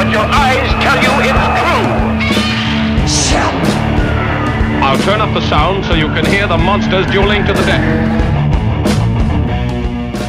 But your eyes tell you it's true. Shut. I'll turn up the sound so you can hear the monsters dueling to the death.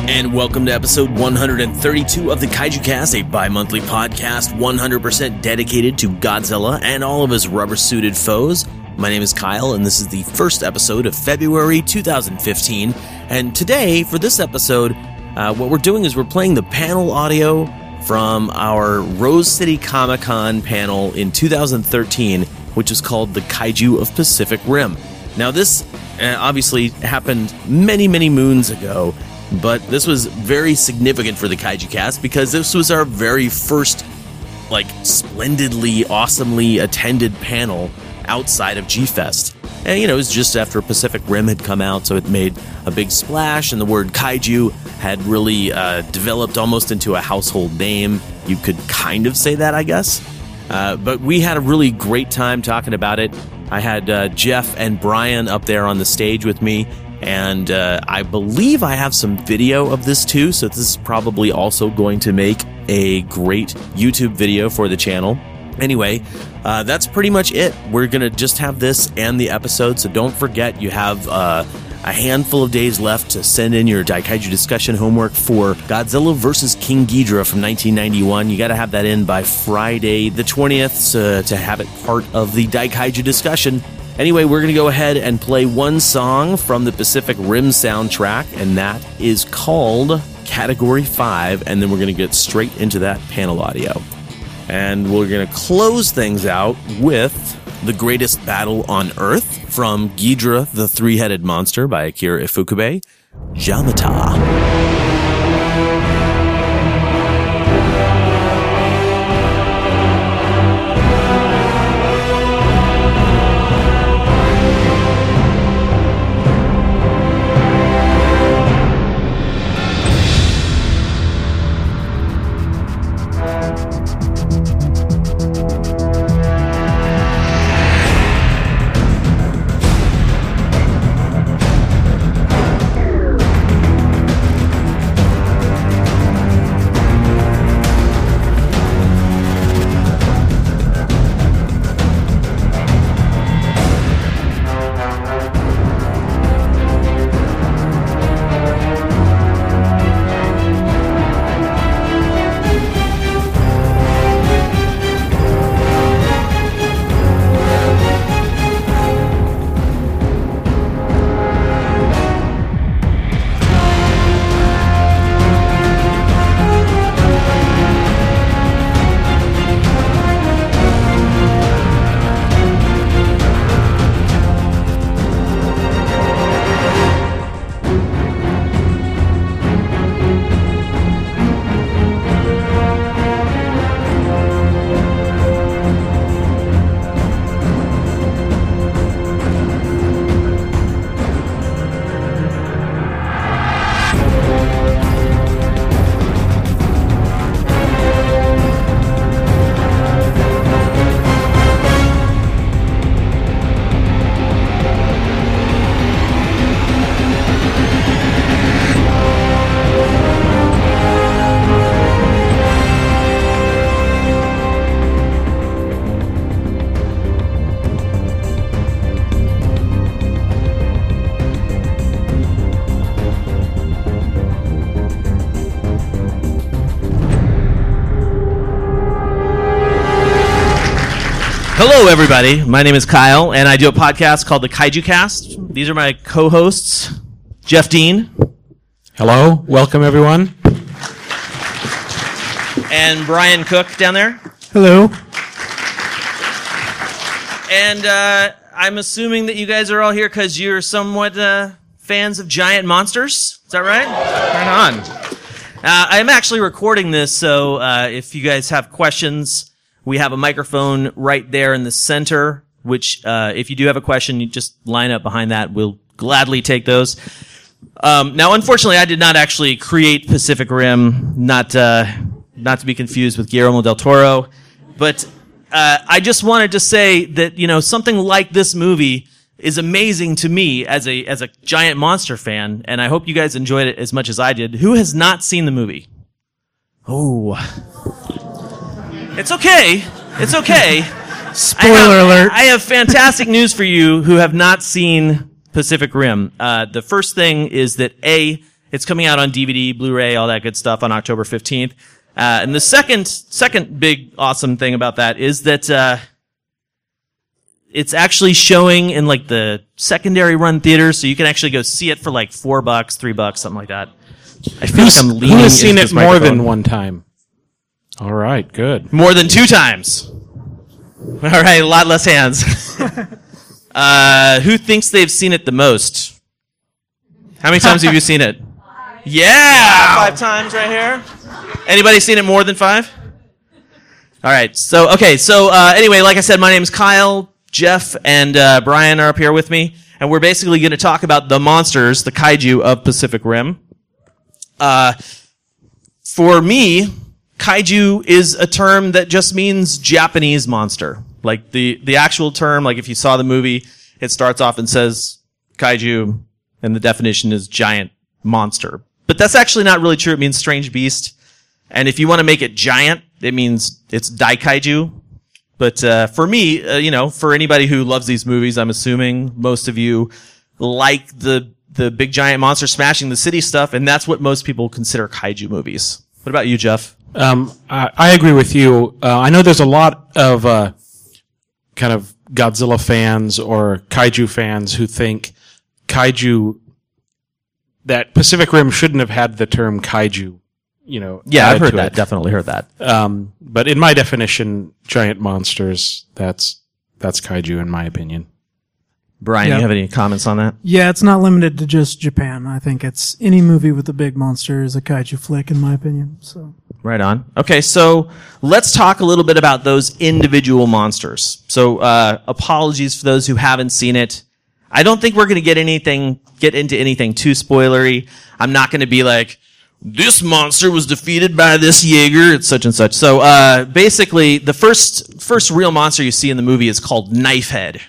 And welcome to episode 132 of the Kaiju Cast, a bi monthly podcast 100% dedicated to Godzilla and all of his rubber suited foes. My name is Kyle, and this is the first episode of February 2015. And today, for this episode, uh, what we're doing is we're playing the panel audio from our Rose City Comic Con panel in 2013, which is called The Kaiju of Pacific Rim. Now, this uh, obviously happened many, many moons ago, but this was very significant for the Kaiju Cast because this was our very first, like, splendidly, awesomely attended panel outside of G Fest. And, you know, it was just after Pacific Rim had come out, so it made a big splash, and the word kaiju had really uh, developed almost into a household name. You could kind of say that, I guess. Uh, but we had a really great time talking about it. I had uh, Jeff and Brian up there on the stage with me, and uh, I believe I have some video of this too, so this is probably also going to make a great YouTube video for the channel. Anyway, uh, that's pretty much it. We're going to just have this and the episode, so don't forget you have uh, a handful of days left to send in your Daikaiju discussion homework for Godzilla vs. King Ghidorah from 1991. You got to have that in by Friday the 20th so, to have it part of the Daikaiju discussion. Anyway, we're going to go ahead and play one song from the Pacific Rim soundtrack, and that is called Category 5, and then we're going to get straight into that panel audio. And we're going to close things out with The Greatest Battle on Earth from Ghidorah the Three Headed Monster by Akira Ifukube, Jamata. Everybody. My name is Kyle, and I do a podcast called the Kaiju Cast. These are my co-hosts, Jeff Dean Hello, welcome everyone. and Brian Cook down there. Hello. And uh, I'm assuming that you guys are all here because you're somewhat uh, fans of giant monsters. Is that right? Right on. Uh, I'm actually recording this, so uh, if you guys have questions We have a microphone right there in the center, which, uh, if you do have a question, you just line up behind that. We'll gladly take those. Um, now, unfortunately, I did not actually create Pacific Rim, not, uh, not to be confused with Guillermo del Toro, but, uh, I just wanted to say that, you know, something like this movie is amazing to me as a, as a giant monster fan, and I hope you guys enjoyed it as much as I did. Who has not seen the movie? Oh. It's okay. It's okay. Spoiler I have, alert. I have fantastic news for you who have not seen Pacific Rim. Uh, the first thing is that A, it's coming out on DVD, Blu-ray, all that good stuff on October 15th. Uh, and the second, second big awesome thing about that is that, uh, it's actually showing in like the secondary run theaters, so you can actually go see it for like four bucks, three bucks, something like that. I feel like I'm Who has seen it more microphone. than one time? All right, good. More than two times. All right, a lot less hands. uh, who thinks they've seen it the most? How many times have you seen it? Yeah, five times right here. Anybody seen it more than five? All right. So okay. So uh, anyway, like I said, my name's Kyle. Jeff and uh, Brian are up here with me, and we're basically going to talk about the monsters, the kaiju of Pacific Rim. Uh, for me, kaiju is a term that just means Japanese monster. Like the, the actual term, like if you saw the movie, it starts off and says kaiju, and the definition is giant monster. But that's actually not really true. It means strange beast. And if you want to make it giant, it means it's daikaiju. But, uh, for me, uh, you know, for anybody who loves these movies, I'm assuming most of you like the, the big giant monster smashing the city stuff, and that's what most people consider kaiju movies. What about you, Jeff? Um, I, I agree with you. Uh, I know there's a lot of uh, kind of Godzilla fans or kaiju fans who think kaiju that Pacific Rim shouldn't have had the term kaiju. You know, Yeah, I've heard that. it. Definitely heard that. Um, but in my definition, giant monsters that's that's kaiju in my opinion. Brian, Yeah. you have any comments on that? Yeah, it's not limited to just Japan. I think it's any movie with a big monster is a kaiju flick, in my opinion. So Right on. Okay, so let's talk a little bit about those individual monsters. So, uh, apologies for those who haven't seen it. I don't think we're going to get anything, get into anything too spoilery. I'm not going to be like, this monster was defeated by this Jaeger, it's such and such. So, uh, basically, the first, first real monster you see in the movie is called Knifehead.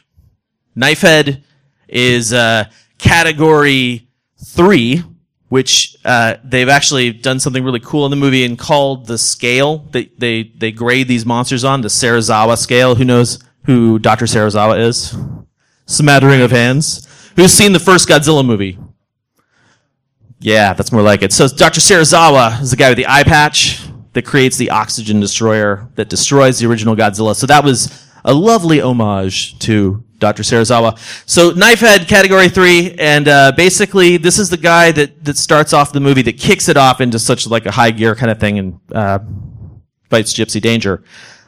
Knifehead is uh, category three, which uh, they've actually done something really cool in the movie and called the scale. They they they grade these monsters on the Serizawa scale. Who knows who Dr. Serizawa is? Smattering of hands. Who's seen the first Godzilla movie? Yeah, that's more like it. So Dr. Serizawa is the guy with the eye patch that creates the oxygen destroyer that destroys the original Godzilla. So that was a lovely homage to Dr. Serizawa. So Knifehead category three, and uh, basically this is the guy that that starts off the movie that kicks it off into such like a high gear kind of thing and uh, fights Gypsy Danger.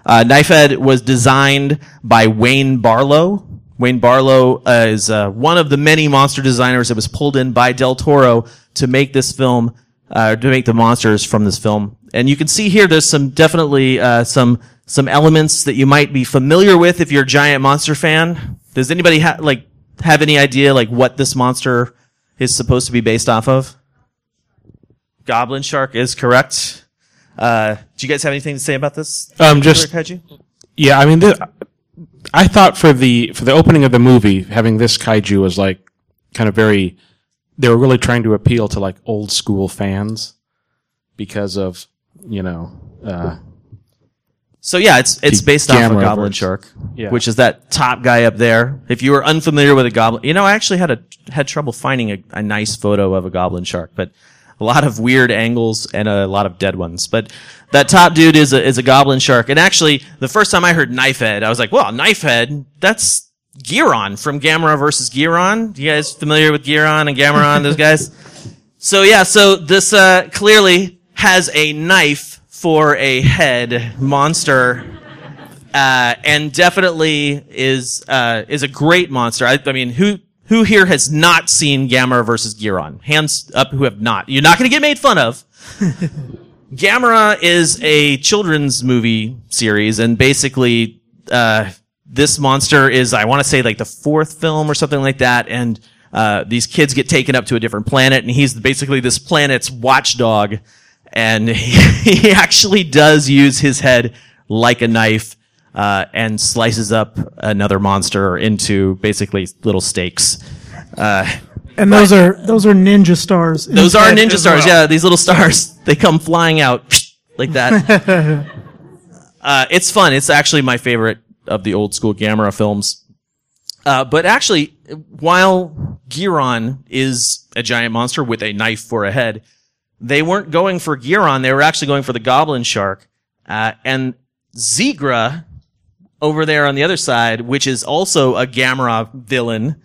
Uh, Knifehead was designed by Wayne Barlowe. Wayne Barlowe is uh, one of the many monster designers that was pulled in by Del Toro to make this film, uh, to make the monsters from this film. And you can see here, there's some definitely uh, some some elements that you might be familiar with if you're a giant monster fan. Does anybody ha- like have any idea like what this monster is supposed to be based off of? Goblin shark is correct. Uh, do you guys have anything to say about this? Um, just kaiju? yeah. I mean, th- I thought for the for the opening of the movie, having this kaiju was like kind of very. They were really trying to appeal to like old school fans because of you know. Uh, So yeah, it's it's based off of Gamma Goblin verse. Shark, Yeah. which is that top guy up there. If you were unfamiliar with a goblin, you know, I actually had a had trouble finding a, a nice photo of a goblin shark, but a lot of weird angles and a lot of dead ones. But that top dude is a is a goblin shark. And actually, the first time I heard Knifehead, I was like, well, Knifehead, that's Giron from Gamera versus Giron. You guys familiar with Giron and Gamera, those guys? So yeah, so this uh, clearly has a knife for a head monster, uh, and definitely is uh, is a great monster. I, I mean, who who here has not seen Gamera versus Giron? Hands up, who have not? You're not going to get made fun of. Gamera is a children's movie series, and basically, uh, this monster is, I want to say, like the fourth film or something like that, and uh, these kids get taken up to a different planet, and he's basically this planet's watchdog, and he, he actually does use his head like a knife uh, and slices up another monster into basically little steaks. Uh, And those are those are ninja stars. those are ninja stars. well. Yeah, these little stars. They come flying out like that. uh, it's fun. It's actually my favorite of the old school Gamera films. Uh, but actually, while Giron is a giant monster with a knife for a head, they weren't going for Giron. They were actually going for the Goblin Shark. Uh, and Zigra over there on the other side, which is also a Gamera villain,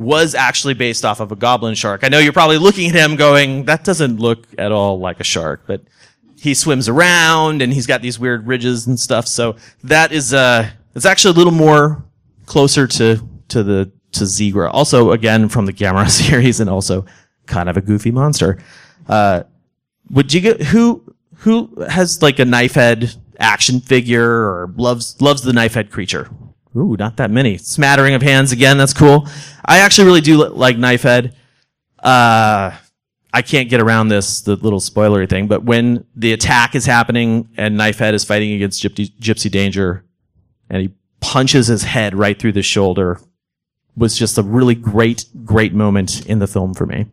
was actually based off of a goblin shark. I know you're probably looking at him going, that doesn't look at all like a shark, but he swims around and he's got these weird ridges and stuff. So that is, uh, it's actually a little more closer to, to the, to Zigra. Also, again, from the Gamera series and also kind of a goofy monster. Uh, would you get, who, who has like a knife head action figure or loves, loves the knife head creature? Ooh, not that many. Smattering of hands again. That's cool. I actually really do li- like Knifehead. Uh, I can't get around this, the little spoilery thing, but when the attack is happening and Knifehead is fighting against Gypsy, Gypsy Danger and he punches his head right through the shoulder was just a really great, great moment in the film for me.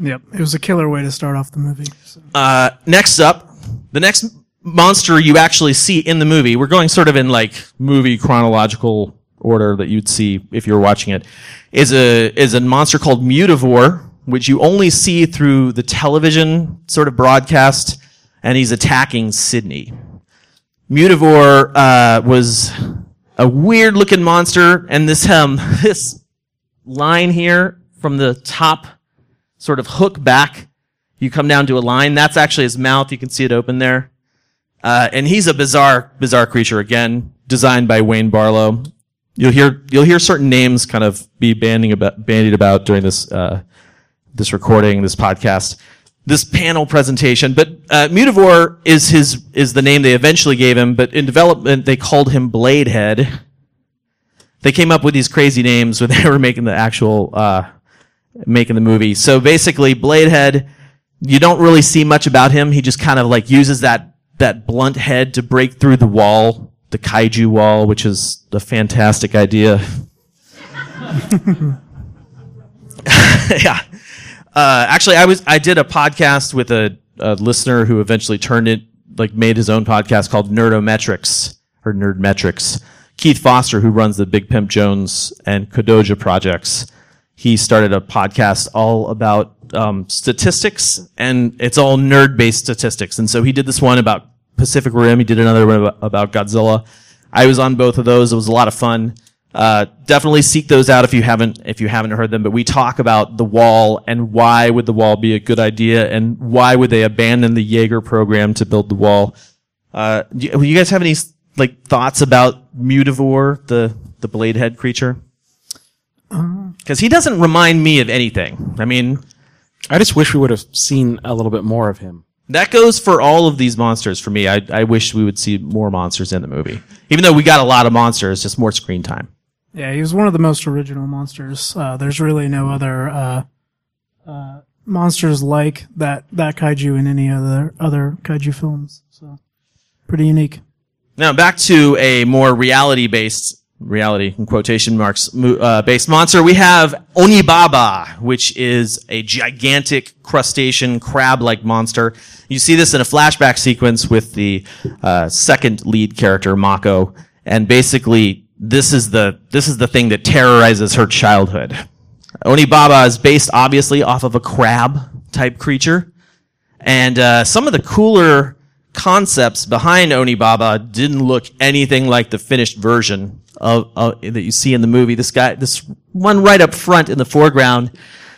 Yep, it was a killer way to start off the movie. So. Uh, next up, the next monster you actually see in the movie, we're going sort of in like movie chronological order that you'd see if you were watching it, is a, is a monster called Mutavore, which you only see through the television sort of broadcast, and he's attacking Sydney. Mutavore, uh, was a weird looking monster, and this, um, this line here from the top sort of hook back you come down to a line. That's actually his mouth. You can see it open there. Uh, and he's a bizarre, bizarre creature again, designed by Wayne Barlowe. You'll hear, you'll hear certain names kind of be banding about, bandied about during this, uh, this recording, this podcast, this panel presentation. But, uh, Mutavore is his, is the name they eventually gave him, but in development, they called him Bladehead. They came up with these crazy names when they were making the actual, uh, making the movie. So basically, Bladehead, you don't really see much about him. He just kind of like uses that that blunt head to break through the wall, the kaiju wall, which is a fantastic idea. yeah. Uh, actually, I was I did a podcast with a, a listener who eventually turned it like made his own podcast called Nerdometrics or Nerdmetrics. Keith Foster, who runs the Big Pimp Jones and Kodoja projects, he started a podcast all about um, statistics, and it's all nerd-based statistics. And so he did this one about Pacific Rim. He did another one about, Godzilla. I was on both of those. It was a lot of fun. Uh, definitely seek those out if you haven't if you haven't heard them. But we talk about the wall and why would the wall be a good idea, and why would they abandon the Jaeger program to build the wall. Uh, do you, you guys have any like thoughts about Mutavore, the the bladehead creature? Because he doesn't remind me of anything. I mean, I just wish we would have seen a little bit more of him. that goes for all of these monsters for me. I, I wish we would see more monsters in the movie. Even though we got a lot of monsters, just more screen time. Yeah, he was one of the most original monsters. Uh, there's really no other uh, uh, monsters like that that kaiju in any other other kaiju films. So pretty unique. Now back to a more reality based reality in quotation marks uh, based monster. We have Onibaba, which is a gigantic crustacean crab like monster. You see this in a flashback sequence with the uh, second lead character Mako, and basically this is the this is the thing that terrorizes her childhood. Onibaba is based obviously off of a crab type creature. And uh, some of the cooler concepts behind Onibaba didn't look anything like the finished version of, of that you see in the movie. This guy, this one right up front in the foreground,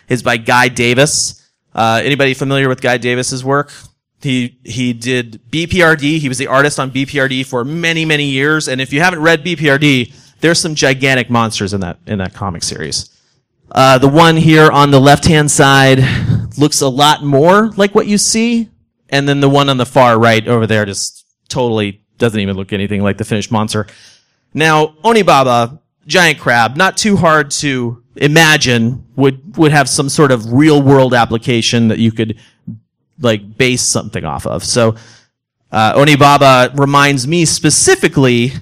is by Guy Davis. Uh, anybody familiar with Guy Davis's work? He he did BPRD. He was the artist on BPRD for many many years. And if you haven't read BPRD, there's some gigantic monsters in that in that comic series. Uh, the one here on the left hand side looks a lot more like what you see and then the one on the far right over there just totally doesn't even look anything like the finished monster. Now, Onibaba, giant crab, not too hard to imagine would would have some sort of real world application that you could like base something off of. So uh, Onibaba reminds me specifically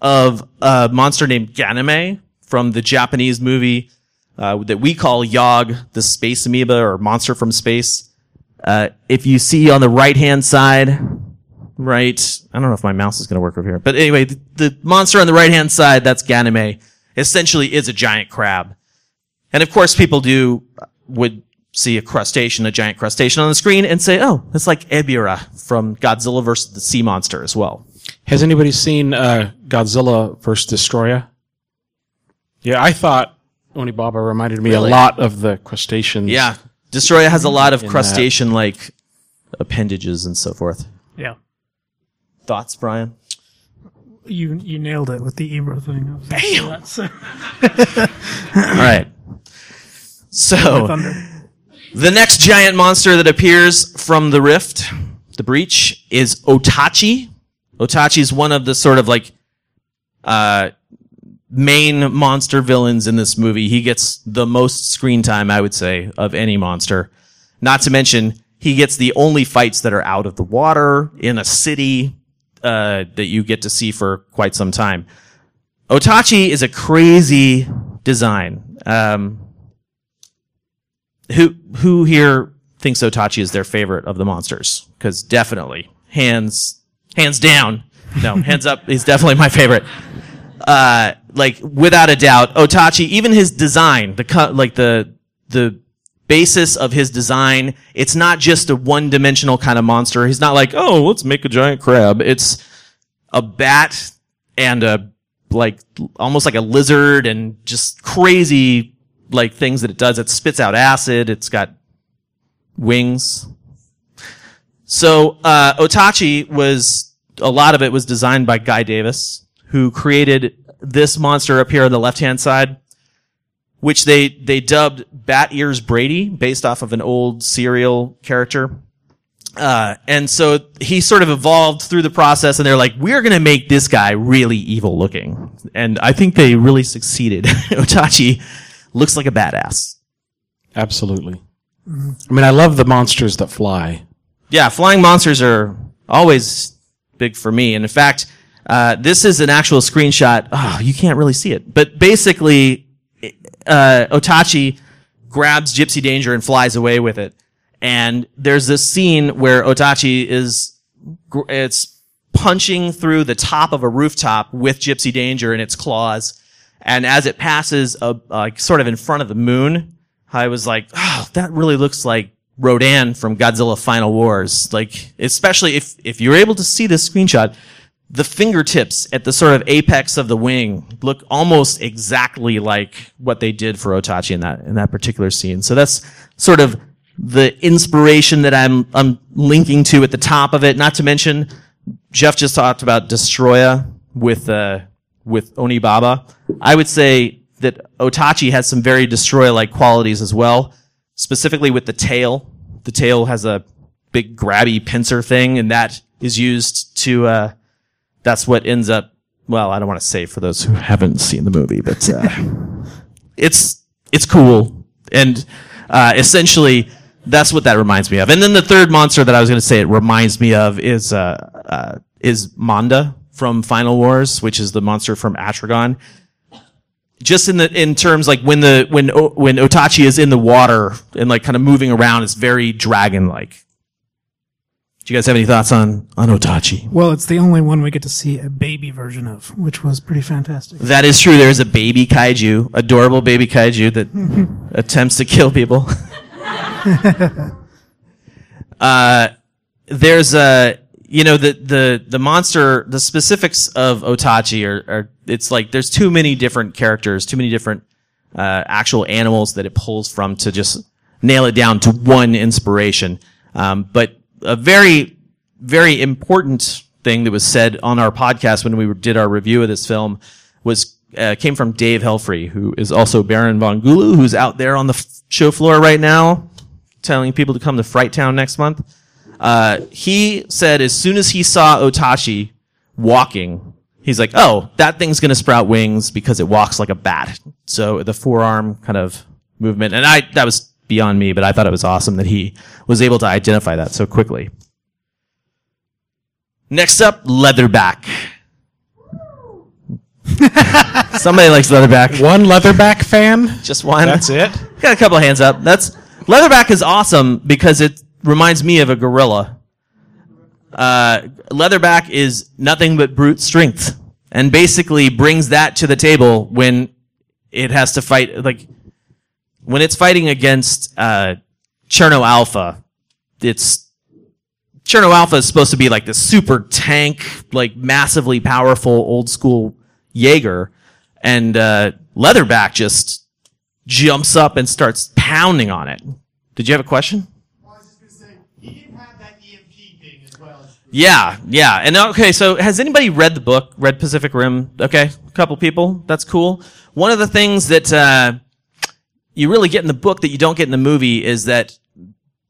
of a monster named Ganame from the Japanese movie uh, that we call Yog, the space amoeba or monster from space. Uh, if you see on the right hand side, right, I don't know if my mouse is going to work over here, but anyway, the, the monster on the right hand side, that's Ganame, essentially is a giant crab. And of course, people do would see a crustacean, a giant crustacean on the screen and say, oh, it's like Ebirah from Godzilla versus the sea monster as well. Has anybody seen uh, Godzilla versus Destoroyah? Yeah, I thought Onibaba reminded me Really? a lot of the crustaceans. Yeah. Destoroyah has a lot of crustacean like appendages and so forth. Yeah. Thoughts, Brian? You you nailed it with the Ebirah thing. I was that, so- All right. So, the next giant monster that appears from the rift, the breach, is Otachi. Otachi is one of the sort of like uh, main monster villains in this movie. He gets the most screen time, I would say, of any monster. Not to mention, he gets the only fights that are out of the water in a city uh, that you get to see for quite some time. Otachi is a crazy design. Um, who who here thinks Otachi is their favorite of the monsters? Because definitely, hands hands down, no, hands up. He's definitely my favorite. Uh, like without a doubt, Otachi. Even his design, the co- like the the basis of his design, it's not just a one dimensional kind of monster. He's not like, oh, let's make a giant crab. It's a bat and a like almost like a lizard and just crazy like things that it does. It spits out acid. It's got wings. So uh, Otachi was a lot of it was designed by Guy Davis, who created this monster up here on the left hand side, which they they dubbed Bat Ears Brady, based off of an old serial character. Uh, and so he sort of evolved through the process and they're like, we're going to make this guy really evil looking. And I think they really succeeded. Otachi looks like a badass. Absolutely. I mean, I love the monsters that fly. Yeah, flying monsters are always big for me. And in fact, uh, this is an actual screenshot. Oh, you can't really see it, but basically, uh, Otachi grabs Gypsy Danger and flies away with it. And there's this scene where Otachi is, it's punching through the top of a rooftop with Gypsy Danger in its claws. And as it passes, like sort of in front of the moon, I was like, oh, that really looks like Rodan from Godzilla Final Wars. Like, especially if, if you're able to see this screenshot, the fingertips at the sort of apex of the wing look almost exactly like what they did for Otachi in that, in that particular scene. So that's sort of the inspiration that I'm, I'm linking to at the top of it. Not to mention, Jeff just talked about Destoroyah with, uh, with Onibaba. I would say that Otachi has some very Destoroyah-like qualities as well, specifically with the tail. The tail has a big grabby pincer thing, and that is used to, uh, that's what ends up, well, I don't want to say for those who haven't seen the movie, but, uh, it's, it's cool. And, uh, essentially, that's what that reminds me of. And then the third monster that I was going to say it reminds me of is, uh, uh, is Manda from Final Wars, which is the monster from Atragon just in the in terms like when the when O- when Otachi is in the water and like kind of moving around, it's very dragon like. You guys have any thoughts on on Otachi? Well, it's the only one we get to see a baby version of, which was pretty fantastic. That is true. There is a baby kaiju, adorable baby kaiju that attempts to kill people. uh, there's a you know the the the monster the specifics of Otachi are, are it's like there's too many different characters, too many different uh, actual animals that it pulls from to just nail it down to one inspiration. Um, but a very very important thing that was said on our podcast when we did our review of this film was uh, came from Dave Helfrey, who is also Baron von Gulu, who's out there on the f- show floor right now, telling people to come to Fright Town next month. Uh, he said as soon as he saw Otachi walking, he's like, "Oh, that thing's gonna sprout wings because it walks like a bat." So the forearm kind of movement, and I that was beyond me, but I thought it was awesome that he was able to identify that so quickly. Next up, Leatherback. Somebody likes Leatherback. One leatherback fan. Just one. That's it. Got a couple of hands up. That's Leatherback is awesome because it reminds me of a gorilla. Uh, Leatherback is nothing but brute strength, and basically brings that to the table when it has to fight. Like when it's fighting against uh, Cherno Alpha, it's Cherno Alpha is supposed to be like the super tank, like massively powerful old school Jaeger, and uh, Leatherback just jumps up and starts pounding on it. Did you have a question? Yeah, yeah. And okay, so has anybody read the book, read Pacific Rim? Okay, a couple people. That's cool. One of the things that uh, you really get in the book that you don't get in the movie is that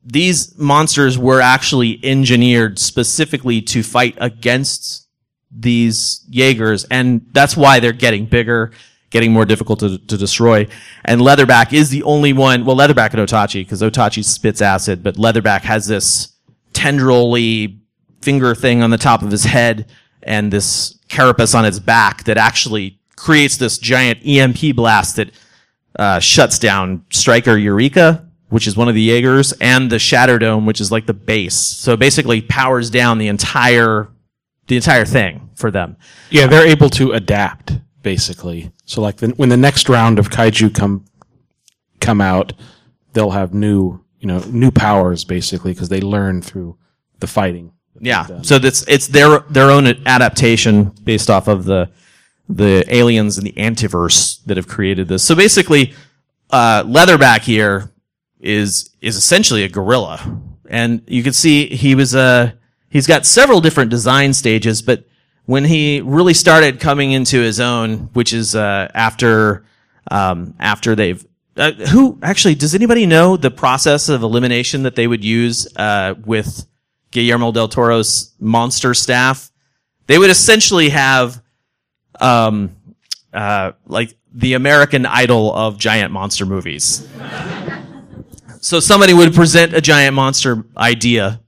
these monsters were actually engineered specifically to fight against these Jaegers, and that's why they're getting bigger, getting more difficult to, to destroy. And Leatherback is the only one, well, Leatherback and Otachi, because Otachi spits acid, but Leatherback has this tendrily finger thing on the top of his head and this carapace on his back that actually creates this giant EMP blast that uh, shuts down Striker Eureka, which is one of the Jaegers, and the Shatter Dome, which is like the base. So basically powers down the entire the entire thing for them. Yeah, they're able to adapt basically. So like the, when the next round of kaiju come come out, they'll have new you know new powers basically because they learn through the fighting. Yeah. So that's it's their their own adaptation based off of the the aliens in the Anteverse that have created this. So basically, uh, Leatherback here is is essentially a gorilla, and you can see he was a he's got several different design stages, but when he really started coming into his own, which is uh, after um, after they've uh, who actually does anybody know the process of elimination that they would use uh, with Guillermo del Toro's monster staff? They would essentially have um, uh, like the American Idol of giant monster movies. so somebody would present a giant monster idea,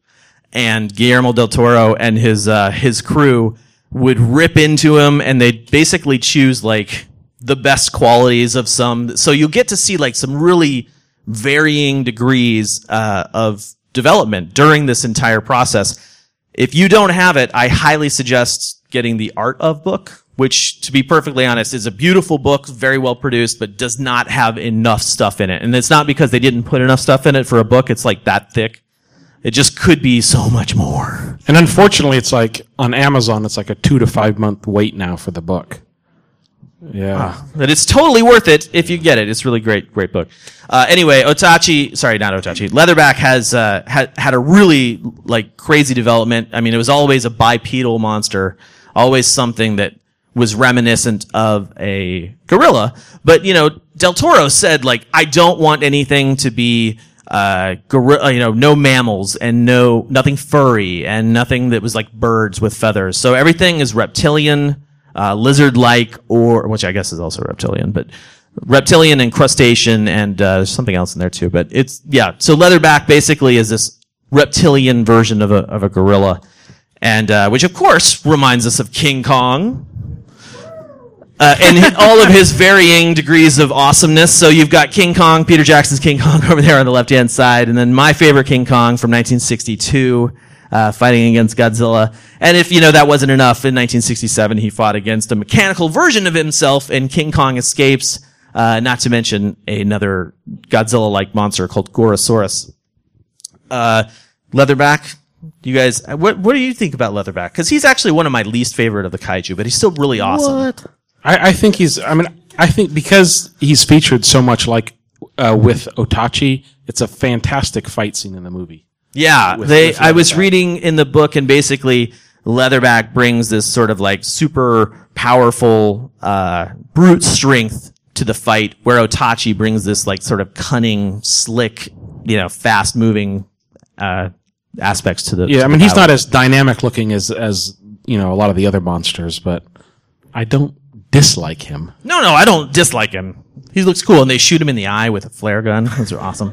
and Guillermo del Toro and his uh, his crew would rip into him, and they'd basically choose like the best qualities of some. So you get to see like some really varying degrees uh, of development during this entire process. If you don't have it, I highly suggest getting the Art of book, which, to be perfectly honest, is a beautiful book, very well produced, but does not have enough stuff in it. And it's not because they didn't put enough stuff in it for a book. It's like that thick. It just could be so much more. And unfortunately, it's like on Amazon, it's like a two to five month wait now for the book. Yeah. But it's totally worth it if you get it. It's really great, great book. Uh, anyway, Otachi, sorry, not Otachi. Leatherback has uh, had had a really like crazy development. I mean, it was always a bipedal monster, always something that was reminiscent of a gorilla. But you know, Del Toro said like, I don't want anything to be uh, gorilla, you know, no mammals and no nothing furry and nothing that was like birds with feathers. So everything is reptilian uh, lizard-like, or which I guess is also reptilian, but reptilian and crustacean, and uh, there's something else in there too. But it's yeah. So leatherback basically is this reptilian version of a of a gorilla, and uh, which of course reminds us of King Kong. Uh, and all of his varying degrees of awesomeness. So you've got King Kong, Peter Jackson's King Kong over there on the left hand side, and then my favorite King Kong from 1962, uh, fighting against Godzilla. And if, you know, that wasn't enough, in 1967 he fought against a mechanical version of himself in King Kong Escapes, uh, not to mention another Godzilla-like monster called Gorosaurus. Uh, Leatherback, you guys, what, what do you think about Leatherback? Because he's actually one of my least favorite of the kaiju, but he's still really awesome. I, I think he's. I mean, I think because he's featured so much, like uh, with Otachi, it's a fantastic fight scene in the movie. Yeah, with- they. with I was reading in the book, and basically, Leatherback brings this sort of like super powerful uh, brute strength to the fight, where Otachi brings this like sort of cunning, slick, you know, fast moving uh, aspects to the. Yeah, to I mean he's not as dynamic looking as as you know a lot of the other monsters, but I don't dislike him. No, no, I don't dislike him. He looks cool, and they shoot him in the eye with a flare gun. Those are awesome.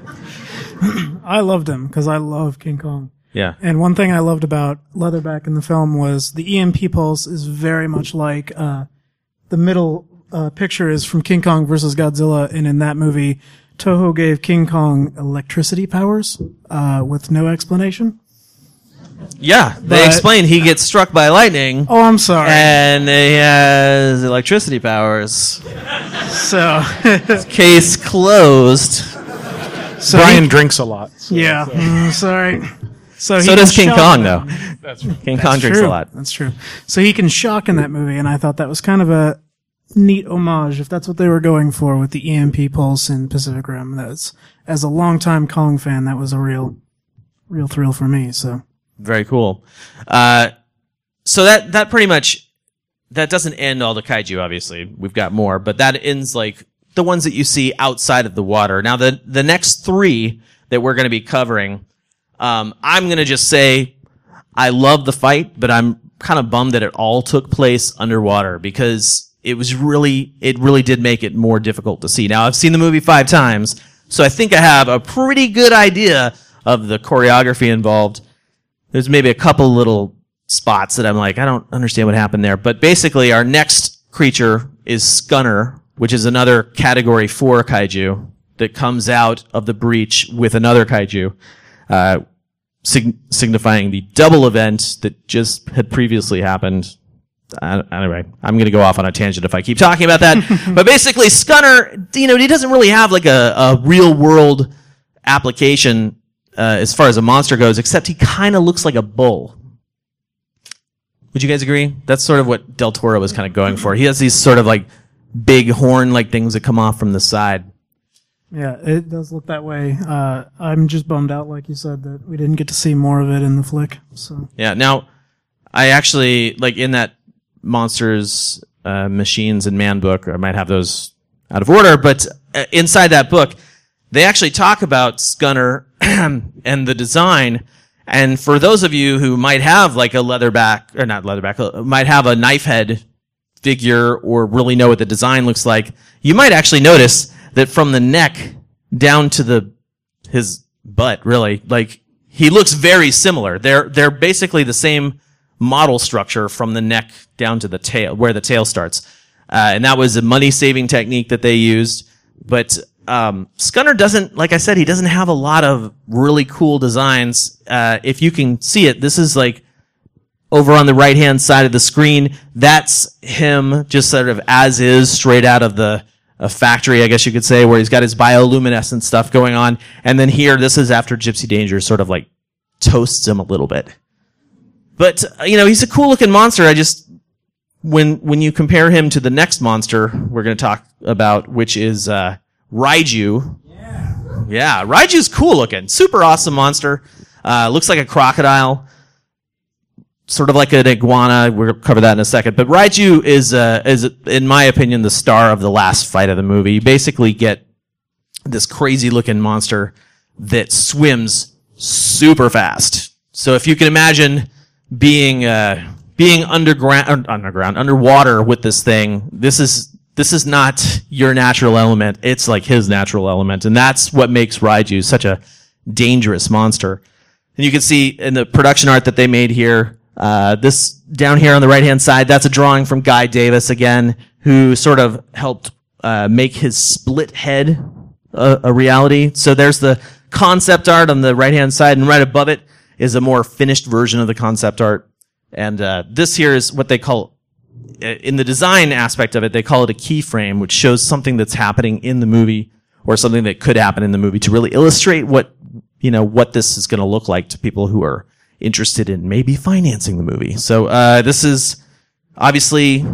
I loved him because I love King Kong. Yeah. And one thing I loved about Leatherback in the film was the EMP pulse is very much like uh, the middle uh, picture is from King Kong versus Godzilla, and in that movie, Toho gave King Kong electricity powers uh, with no explanation. Yeah, they But- explain he gets struck by lightning. Oh, I'm sorry. And he has electricity powers. so, Case closed. so Brian he- drinks a lot. so- yeah, mm, sorry. So, he So can does King shock Kong, them. though. King Kong drinks true. a lot. That's true. So he can shock in that movie, and I thought that was kind of a neat homage, if that's what they were going for with the EMP pulse in Pacific Rim. That's as a longtime Kong fan, that was a real, real thrill for me. So Very cool. Uh, so that that pretty much that doesn't end all the kaiju. Obviously, we've got more, but that ends like the ones that you see outside of the water. Now, the the next three that we're going to be covering, um, I'm going to just say I love the fight, but I'm kind of bummed that it all took place underwater because it was really it really did make it more difficult to see. Now, I've seen the movie five times, so I think I have a pretty good idea of the choreography involved there's maybe a couple little spots that I'm like, I don't understand what happened there. But basically, our next creature is Scunner, which is another category four kaiju that comes out of the breach with another kaiju, uh, sig- signifying the double event that just had previously happened. Uh, anyway, I'm going to go off on a tangent if I keep talking about that. but basically, Scunner, you know, he doesn't really have like a, a real world application uh, as far as a monster goes, except he kind of looks like a bull. Would you guys agree? That's sort of what Del Toro was kind of going for. He has these sort of like big horn like things that come off from the side. yeah, it does look that way. Uh, I'm just bummed out, like you said, that we didn't get to see more of it in the flick. So Yeah. Now, I actually like in that monsters, uh, machines and man book. I might have those out of order, but uh, inside that book, they actually talk about Scunner and the design. And for those of you who might have like a leatherback or not leatherback, uh, might have a knife head figure or really know what the design looks like, you might actually notice that from the neck down to the his butt, really, like he looks very similar. They're they're basically the same model structure from the neck down to the tail, where the tail starts. Uh, and that was a money saving technique that they used. But um, Scunner doesn't, like I said, he doesn't have a lot of really cool designs. Uh, if you can see it, this is like over on the right hand side of the screen. That's him just sort of as is, straight out of the factory, I guess you could say, where he's got his bioluminescent stuff going on. And then here, this is after Gypsy Danger sort of like toasts him a little bit. But uh, you know, he's a cool looking monster. I just when when you compare him to the next monster we're going to talk about, which is uh, Raiju. Yeah, yeah, Raiju's cool looking, super awesome monster. Uh, looks like a crocodile, sort of like an iguana. We'll cover that in a second. But Raiju is uh, is in my opinion the star of the last fight of the movie. You basically get this crazy looking monster that swims super fast. So if you can imagine being uh, being underground, underground, underwater with this thing, this is this is not your natural element. It's like his natural element, and that's what makes Raiju such a dangerous monster. And you can see in the production art that they made here, uh, this down here on the right hand side, that's a drawing from Guy Davis again, who sort of helped uh, make his split head a, a reality. So there's the concept art on the right hand side, and right above it is a more finished version of the concept art. And uh, this here is what they call, in the design aspect of it, they call it a keyframe, which shows something that's happening in the movie or something that could happen in the movie to really illustrate what you know what this is going to look like to people who are interested in maybe financing the movie. So uh, this is obviously,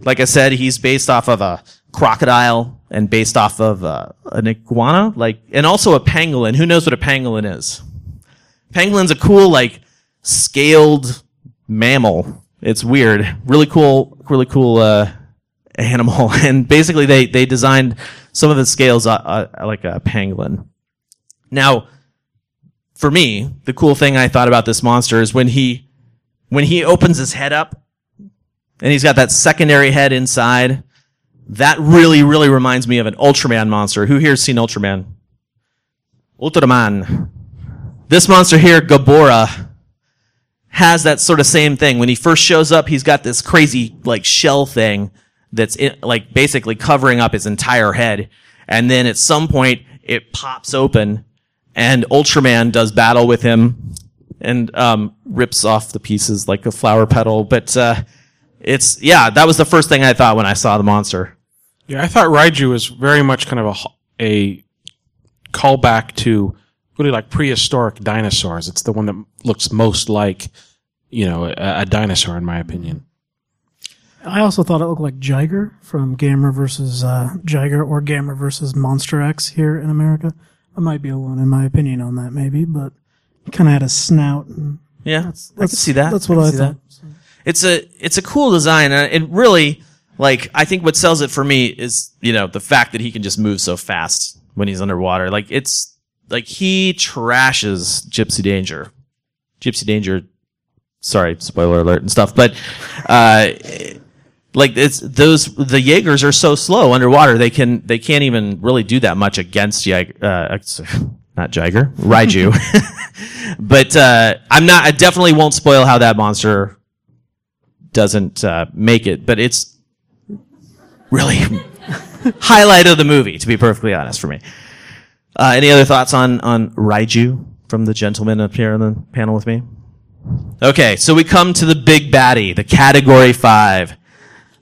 like I said, he's based off of a crocodile and based off of uh, an iguana, like, and also a pangolin. Who knows what a pangolin is? Pangolin's a cool, like, scaled mammal. It's weird. Really cool, really cool, uh, animal. And basically they, they designed some of the scales, uh, uh, like a pangolin. Now, for me, the cool thing I thought about this monster is when he, when he opens his head up and he's got that secondary head inside. That really, really reminds me of an Ultraman monster. Who here's seen Ultraman? Ultraman. This monster here, Gabora, has that sort of same thing. When he first shows up, he's got this crazy, like, shell thing that's in, like basically covering up his entire head. And then at some point, it pops open and Ultraman does battle with him and, um, rips off the pieces like a flower petal. But, uh, it's, yeah, that was the first thing I thought when I saw the monster. Yeah, I thought Raiju was very much kind of a, a callback to really like prehistoric dinosaurs. It's the one that looks most like, you know, a, a dinosaur in my opinion. I also thought it looked like Jiger from Gamera versus uh, Jiger or Gamera versus Monster X here in America. I might be alone in my opinion on that, maybe, but it kind of had a snout. And Yeah, that's, I can see that. That's what can I, thought. that. It's a it's a cool design, and it really like I think what sells it for me is you know the fact that he can just move so fast when he's underwater. Like it's like he trashes Gypsy Danger. Gypsy Danger. Sorry, spoiler alert and stuff, but uh, like it's those the Jaegers are so slow underwater they can they can't even really do that much against Jaeger. Uh, not Jiger, Raiju. but uh, I'm not. I definitely won't spoil how that monster doesn't uh, make it. But it's really highlight of the movie, to be perfectly honest, for me. Uh, any other thoughts on on Raiju from the gentleman up here on the panel with me? Okay, so we come to the big baddie, the Category Five,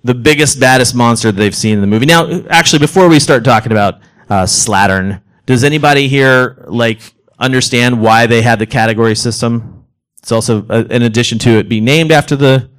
the biggest, baddest monster that they've seen in the movie. Now, actually, before we start talking about uh, Slattern, does anybody here like understand why they had the category system? It's also, uh, in addition to it being named after the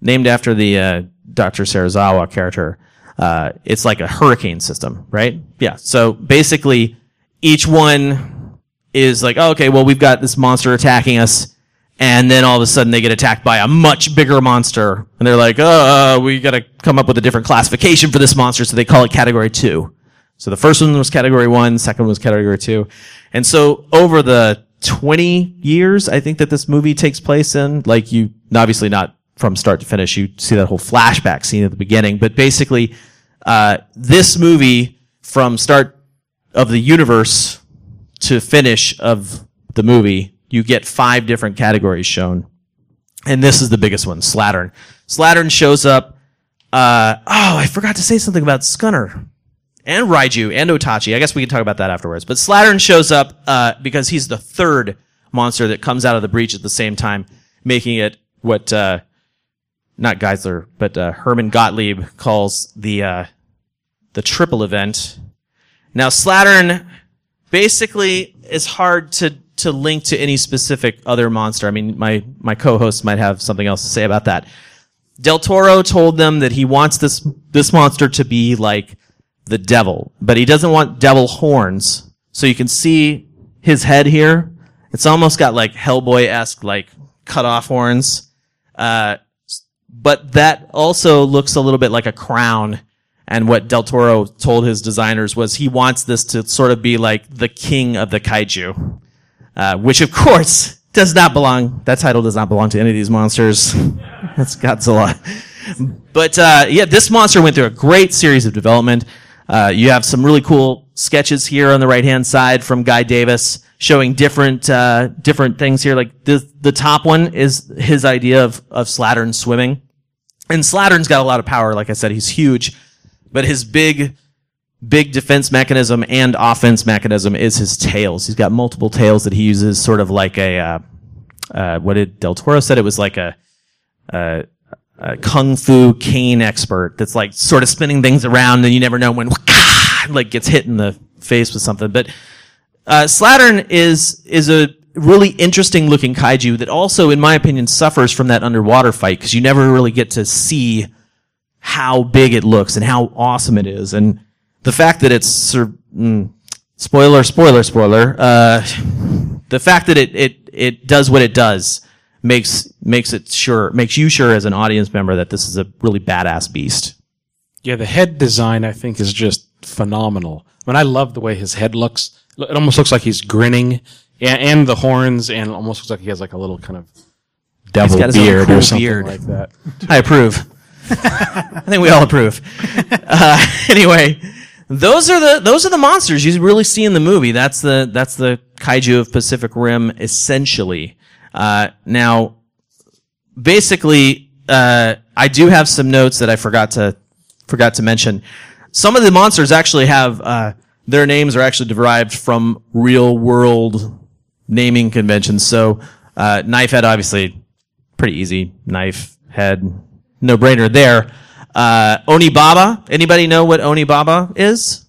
named after the uh, Dr. Serizawa character. Uh, it's like a hurricane system, right? Yeah. So basically, each one is like, oh, okay, well, we've got this monster attacking us, and then all of a sudden they get attacked by a much bigger monster, and they're like, oh, uh, we got to come up with a different classification for this monster, so they call it Category Two. So the first one was Category One, second one was Category Two, and so over the 20 years, I think that this movie takes place in, like you, obviously not from start to finish. You see that whole flashback scene at the beginning, but basically, uh, this movie from start of the universe to finish of the movie, you get five different categories shown. And this is the biggest one, Slattern. Slattern shows up, uh, oh, I forgot to say something about Scunner and Raiju and Otachi. I guess we can talk about that afterwards. But Slattern shows up, uh, because he's the third monster that comes out of the breach at the same time, making it what, uh, not Geiszler, but uh, Hermann Gottlieb calls the uh, the triple event. Now, Slattern basically is hard to to link to any specific other monster. I mean, my my co-host might have something else to say about that. Del Toro told them that he wants this this monster to be like the devil, but he doesn't want devil horns. So you can see his head here. It's almost got like Hellboy esque like cut off horns. Uh, but that also looks a little bit like a crown. And what Del Toro told his designers was he wants this to sort of be like the king of the kaiju, uh, which of course does not belong. That title does not belong to any of these monsters. That's Godzilla. But uh, yeah, this monster went through a great series of development. Uh, you have some really cool sketches here on the right hand side from Guy Davis showing different uh, different things here. Like the the top one is his idea of of Slattern swimming, and Slattern's got a lot of power. Like I said, he's huge, but his big big defense mechanism and offense mechanism is his tails. He's got multiple tails that he uses, sort of like a uh, uh, what did Del Toro said? It was like a, a, a kung fu cane expert that's like sort of spinning things around, and you never know when like gets hit in the face with something, but. Uh, Slattern is is a really interesting looking kaiju that also, in my opinion, suffers from that underwater fight because you never really get to see how big it looks and how awesome it is, and the fact that it's sur- mm, spoiler, spoiler, spoiler. Uh, the fact that it it it does what it does makes makes it sure makes you sure as an audience member that this is a really badass beast. Yeah, the head design I think is just phenomenal. I mean, I love the way his head looks. It almost looks like he's grinning. and, and the horns, and almost looks like he has like a little kind of devil got his own beard cool or something beard. like that. I approve. I think we all approve. Uh, anyway, those are the those are the monsters you really see in the movie. That's the that's the kaiju of Pacific Rim essentially. Uh, now, basically, uh, I do have some notes that I forgot to forgot to mention. Some of the monsters actually have uh, their names are actually derived from real world naming conventions. So, uh, knife head obviously pretty easy. Knife head, no brainer there. Uh, Onibaba. Anybody know what Onibaba is?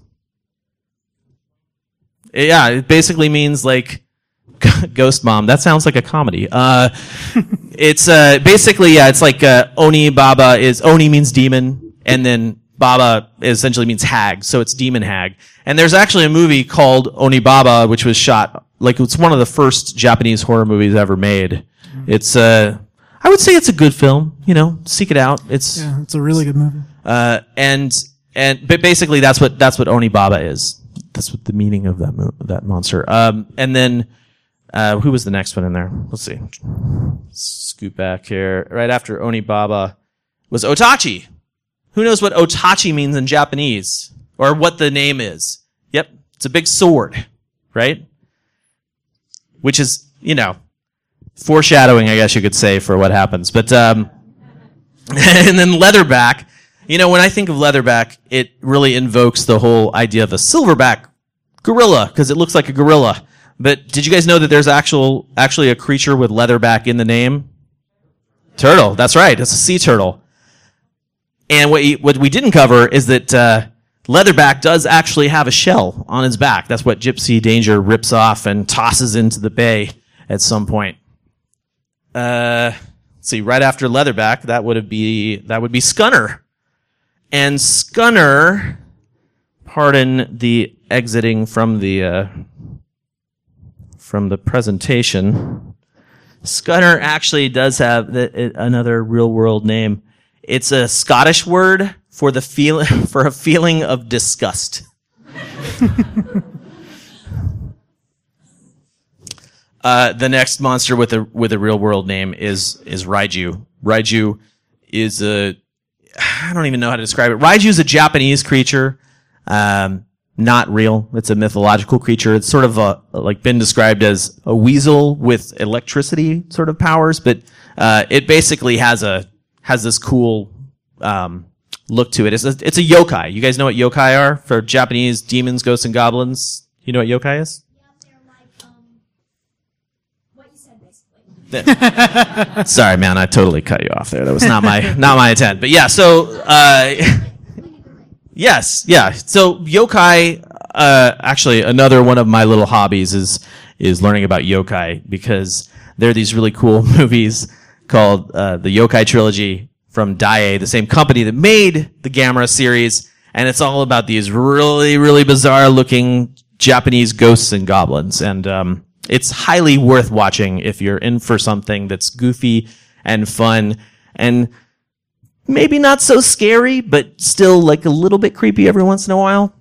Yeah, it basically means like ghost mom. That sounds like a comedy. Uh, it's uh, basically yeah, it's like uh, Onibaba is Oni means demon, and then Baba essentially means hag, so it's demon hag. And there's actually a movie called Onibaba, which was shot like it's one of the first Japanese horror movies ever made. It's uh, I would say it's a good film. You know, seek it out. It's Yeah, it's a really good movie. uh, and and but basically that's what that's what Onibaba is. That's what the meaning of that mo- that monster. Um, and then uh, who was the next one in there? Let's see. Scoot back here. Right after Onibaba was Otachi. Who knows what Otachi means in Japanese or what the name is? Yep, it's a big sword, right? Which is you know foreshadowing, I guess you could say, for what happens. But um, and then leatherback. You know, when I think of leatherback, it really invokes the whole idea of a silverback gorilla because it looks like a gorilla. But did you guys know that there's actual actually a creature with leatherback in the name? Turtle. That's right. It's a sea turtle. And what you, what we didn't cover is that uh, leatherback does actually have a shell on its back. That's what Gypsy Danger rips off and tosses into the bay at some point. Uh, let's see, right after leatherback, that would be that would be Scunner. And Scunner, pardon the exiting from the uh, from the presentation. Scunner actually does have the, it- another real world name. It's a Scottish word for the feel for a feeling of disgust. Uh, the next monster with a with a real world name is is Raiju. Raiju is a I don't even know how to describe it. Raiju is a Japanese creature, um, not real. It's a mythological creature. It's sort of a, like been described as a weasel with electricity sort of powers, but uh, it basically has a has this cool um, look to it. It's a, it's a yokai. You guys know what yokai are for Japanese demons, ghosts, and goblins. You know what yokai is? they're like um, what you said basically. Sorry, man, I totally cut you off there. That was not my not my intent. But yeah, so uh, yes, yeah. So yokai, uh, actually, another one of my little hobbies is is learning about yokai because there are these really cool movies called uh, the Yokai trilogy from Daiei, the same company that made the Gamera series, and it's all about these really really bizarre looking Japanese ghosts and goblins, and um, it's highly worth watching if you're in for something that's goofy and fun and maybe not so scary, but still like a little bit creepy every once in a while.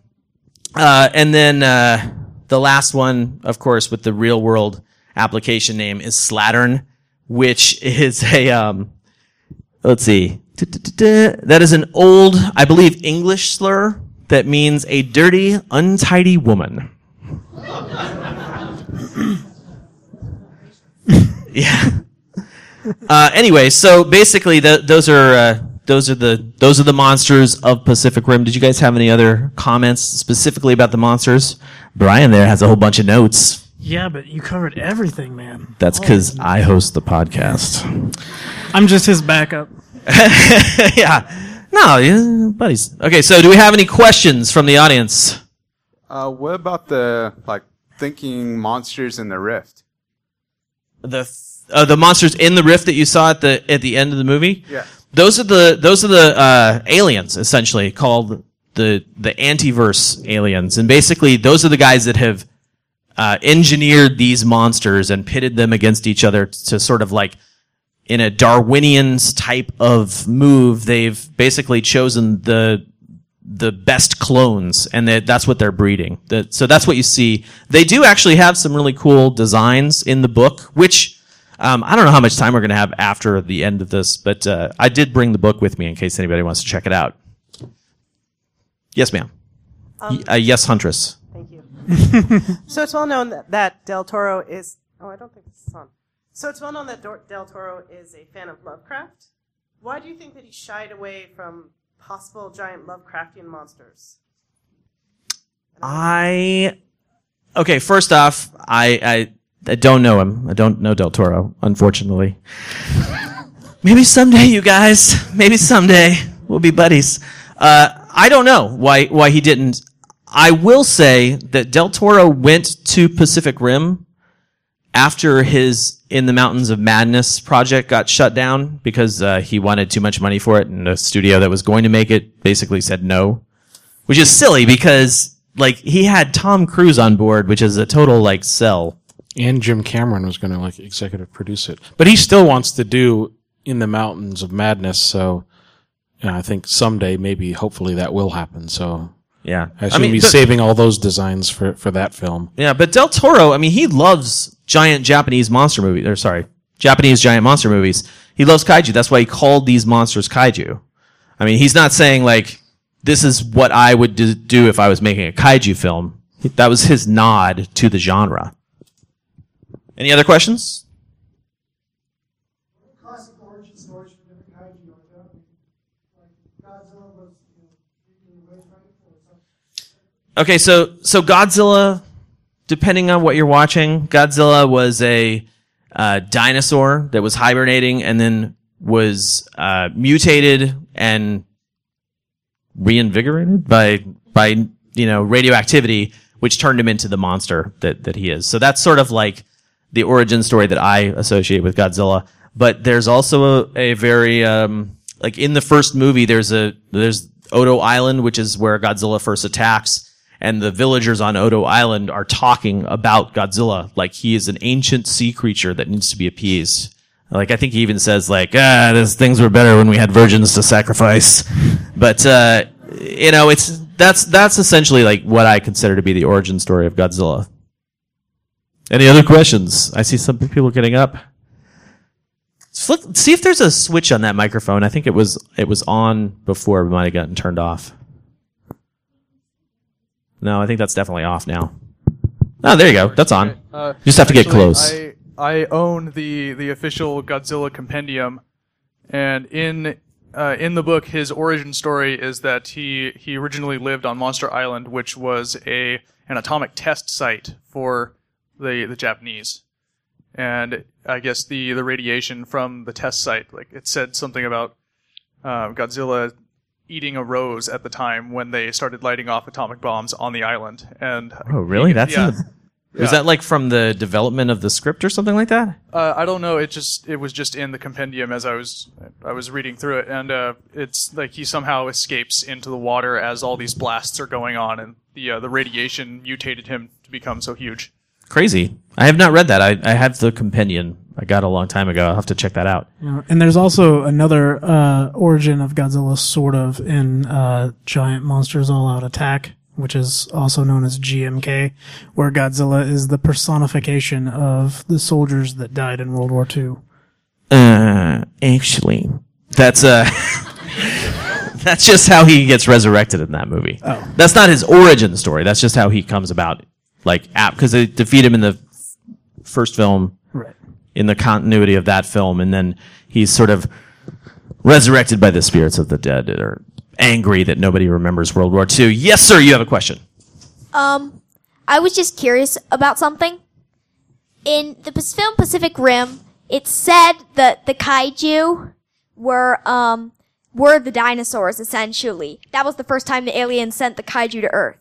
Uh, and then uh, the last one, of course, with the real world application name is Slattern, which is a um, let's see, that is an old, I believe, English slur that means a dirty, untidy woman. Yeah. Uh, anyway, so basically, the, those are uh, those are the those are the monsters of Pacific Rim. Did you guys have any other comments specifically about the monsters? Brian there has a whole bunch of notes. Yeah, but you covered everything, man. That's because I host the podcast. I'm just his backup. yeah, no, yeah, buddies. Okay, so do we have any questions from the audience? Uh, what about the like thinking monsters in the rift? The uh, the monsters in the rift that you saw at the at the end of the movie. Yeah. Those are the those are the uh, aliens essentially called the the Anteverse aliens, and basically those are the guys that have uh, engineered these monsters and pitted them against each other to sort of like in a Darwinian's type of move. They've basically chosen the the best clones, and that that's what they're breeding. That, so that's what you see. They do actually have some really cool designs in the book, which um, I don't know how much time we're going to have after the end of this, but uh, I did bring the book with me in case anybody wants to check it out. Yes, ma'am. Y- uh, yes, Huntress. Thank you. so it's well known that, that Del Toro is. Oh, I don't think this is on. So it's well known that Dor- Del Toro is a fan of Lovecraft. Why do you think that he shied away from possible giant Lovecraftian monsters? I okay. First off, I, I I don't know him. I don't know Del Toro, unfortunately. Maybe someday, you guys. Maybe someday we'll be buddies. Uh, I don't know why why he didn't. I will say that Del Toro went to Pacific Rim after his In the Mountains of Madness project got shut down because uh, he wanted too much money for it, and the studio that was going to make it basically said no, which is silly because like he had Tom Cruise on board, which is a total like sell. And Jim Cameron was going to like executive produce it, but he still wants to do In the Mountains of Madness. So, I think someday, maybe, hopefully, that will happen. So, Yeah, I assume he's but- saving all those designs for for that film. Yeah, but Del Toro, I mean, he loves giant Japanese monster movies. Or sorry, Japanese giant monster movies. He loves kaiju. That's why he called these monsters kaiju. I mean, he's not saying like this is what I would do if I was making a kaiju film. That was his nod to the genre. Any other questions? classic origin stories for different kaiju like that. Like Godzilla was, you know, being away from it or something. Okay, so so Godzilla, depending on what you're watching, Godzilla was a uh, dinosaur that was hibernating and then was uh, mutated and reinvigorated by by you know radioactivity, which turned him into the monster that that he is. So that's sort of like the origin story that I associate with Godzilla. But there's also a, a very um, like in the first movie, there's a there's Odo Island, which is where Godzilla first attacks, and the villagers on Odo Island are talking about Godzilla like he is an ancient sea creature that needs to be appeased. Like I think he even says like, ah, things were better when we had virgins to sacrifice. But uh, you know, it's that's that's essentially like what I consider to be the origin story of Godzilla. Any other questions? I see some people getting up. Flick, see if there's a switch on that microphone. I think it was it was on before, but might have gotten turned off. No, I think that's definitely off now. Oh, there you go. That's on. Uh, Just have to get close. I, I own the the official Godzilla compendium, and in uh, in the book, his origin story is that he he originally lived on Monster Island, which was a an atomic test site for the the Japanese, and I guess the the radiation from the test site, like it said something about uh, Godzilla eating a rose at the time when they started lighting off atomic bombs on the island, and Oh, really? That's yeah. in the, was Yeah. that like from the development of the script or something like that? Uh, I don't know. It just it was just in the compendium as I was I was reading through it, and uh, it's like he somehow escapes into the water as all these blasts are going on, and the uh, the radiation mutated him to become so huge. Crazy. I have not read that. I, I have the companion I got a long time ago. I'll have to check that out. Yeah, and there's also another uh, origin of Godzilla, sort of, in uh, Giant Monsters All Out Attack, which is also known as GMK, where Godzilla is the personification of the soldiers that died in World War II. Uh, actually, that's uh, that's just how he gets resurrected in that movie. Oh. That's not his origin story. That's just how he comes about. Like, app because they defeat him in the f- first film, Right. in the continuity of that film, and then he's sort of resurrected by the spirits of the dead or angry that nobody remembers World War II. Yes, sir. You have a question. Um, I was just curious about something. In the film Pacific Rim, it said that the kaiju were um were the dinosaurs essentially. That was the first time the aliens sent the kaiju to Earth.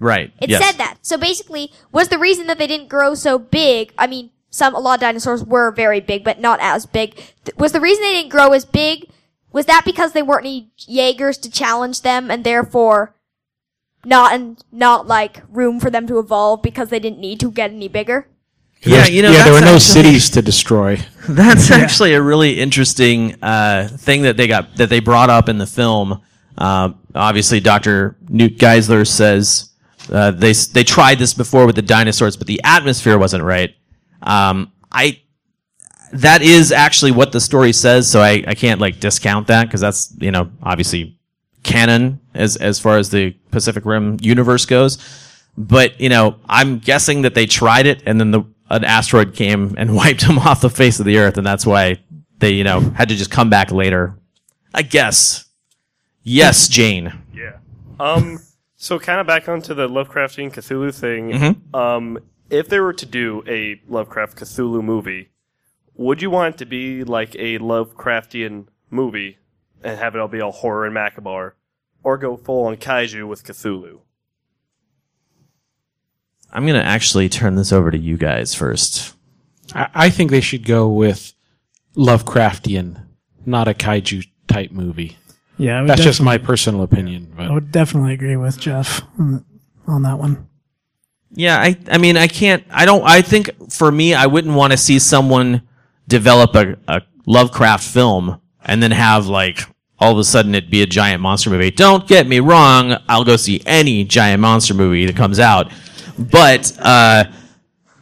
Right. It yes. said that. So basically, was the reason that they didn't grow so big? I mean, some a lot of dinosaurs were very big, but not as big. Th- was the reason they didn't grow as big? Was that because they weren't any Jaegers to challenge them, and therefore not and not like room for them to evolve because they didn't need to get any bigger? Yeah, you know, yeah, there were no actually- cities to destroy. That's actually a really interesting uh, thing that they got that they brought up in the film. Um, obviously, Dr. Newt Geiszler says uh, they they tried this before with the dinosaurs, but the atmosphere wasn't right. Um, I that is actually what the story says, so I, I can't like discount that because that's you know obviously canon as as far as the Pacific Rim universe goes. But you know, I'm guessing that they tried it and then the an asteroid came and wiped them off the face of the earth, and that's why they you know had to just come back later. I guess. Yes, Jane. Yeah. Um. So kind of back onto the Lovecraftian Cthulhu thing. Mhm. Um. If they were to do a Lovecraft Cthulhu movie, would you want it to be like a Lovecraftian movie and have it all be all horror and macabre, or go full on kaiju with Cthulhu? I'm gonna actually turn this over to you guys first. I, I think they should go with Lovecraftian, not a kaiju type movie. Yeah, I would that's just my personal opinion. But I would definitely agree with Jeff on, on that one. Yeah, I I mean I can't I don't I think for me I wouldn't want to see someone develop a, a Lovecraft film and then have like all of a sudden it be a giant monster movie. Don't get me wrong, I'll go see any giant monster movie that comes out. But uh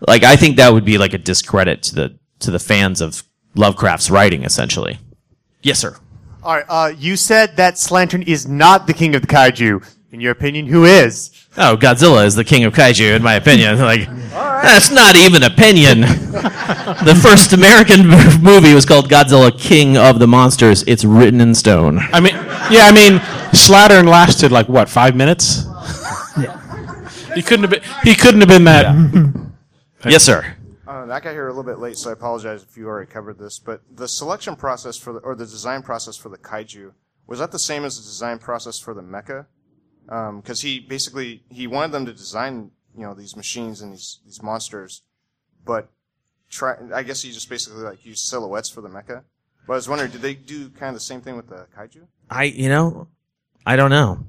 like I think that would be like a discredit to the to the fans of Lovecraft's writing essentially. Yes, sir. All right, uh, you said that Slattern is not the king of the kaiju. In your opinion, who is? Oh, Godzilla is the king of kaiju, in my opinion. Like, that's not even opinion. the first American movie was called Godzilla, King of the Monsters. It's written in stone. I mean, yeah, I mean, Slattern lasted like what five minutes? yeah. He couldn't have been. He couldn't have been that. Yes, sir. I got here a little bit late, so I apologize if you already covered this. But the selection process for the, or the design process for the kaiju, was that the same as the design process for the mecha? Because he basically he wanted them to design you know these machines and these these monsters, but try. I guess he just basically like used silhouettes for the mecha. But I was wondering, did they do kind of the same thing with the kaiju? I, you know, I don't know.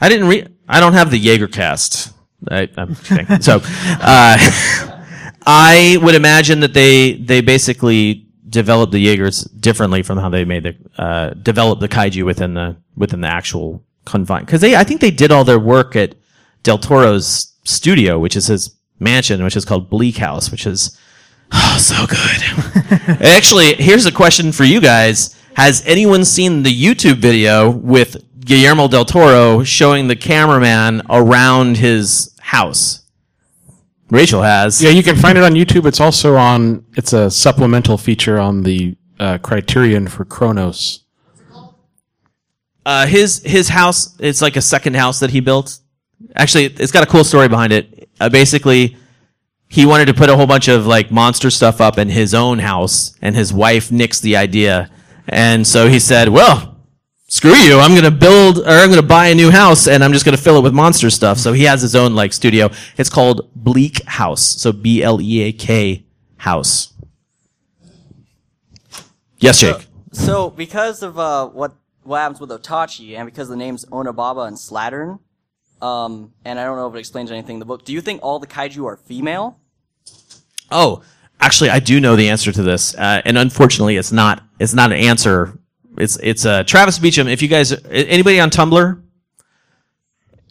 I didn't read. I don't have the Jaeger cast. I, I'm kidding. so, uh, I would imagine that they they basically developed the Jaegers differently from how they made the uh, developed the kaiju within the within the actual confine. Because they, I think they did all their work at Del Toro's studio, which is his mansion, which is called Bleak House, which is oh, so good. Actually, here's a question for you guys. Has anyone seen the YouTube video with Guillermo del Toro showing the cameraman around his house? Rachel has. Yeah, you can find it on YouTube. It's also on. It's a supplemental feature on the uh, Criterion for Cronos. Uh, his his house. It's like a second house that he built. Actually, it's got a cool story behind it. Uh, basically, he wanted to put a whole bunch of like monster stuff up in his own house, and his wife nixed the idea, and so he said, "Well, screw you! I'm gonna build or I'm gonna buy a new house, and I'm just gonna fill it with monster stuff." So he has his own like studio. It's called Bleak House. So B L E A K House. Yes, Jake. So, because of uh, what what happens with Otachi, and because the names Onibaba and Slattern, um, and I don't know if it explains anything in the book. Do you think all the kaiju are female? Oh, actually, I do know the answer to this, uh, and unfortunately, it's not. It's not an answer. It's it's uh, Travis Beacham. If you guys, anybody on Tumblr,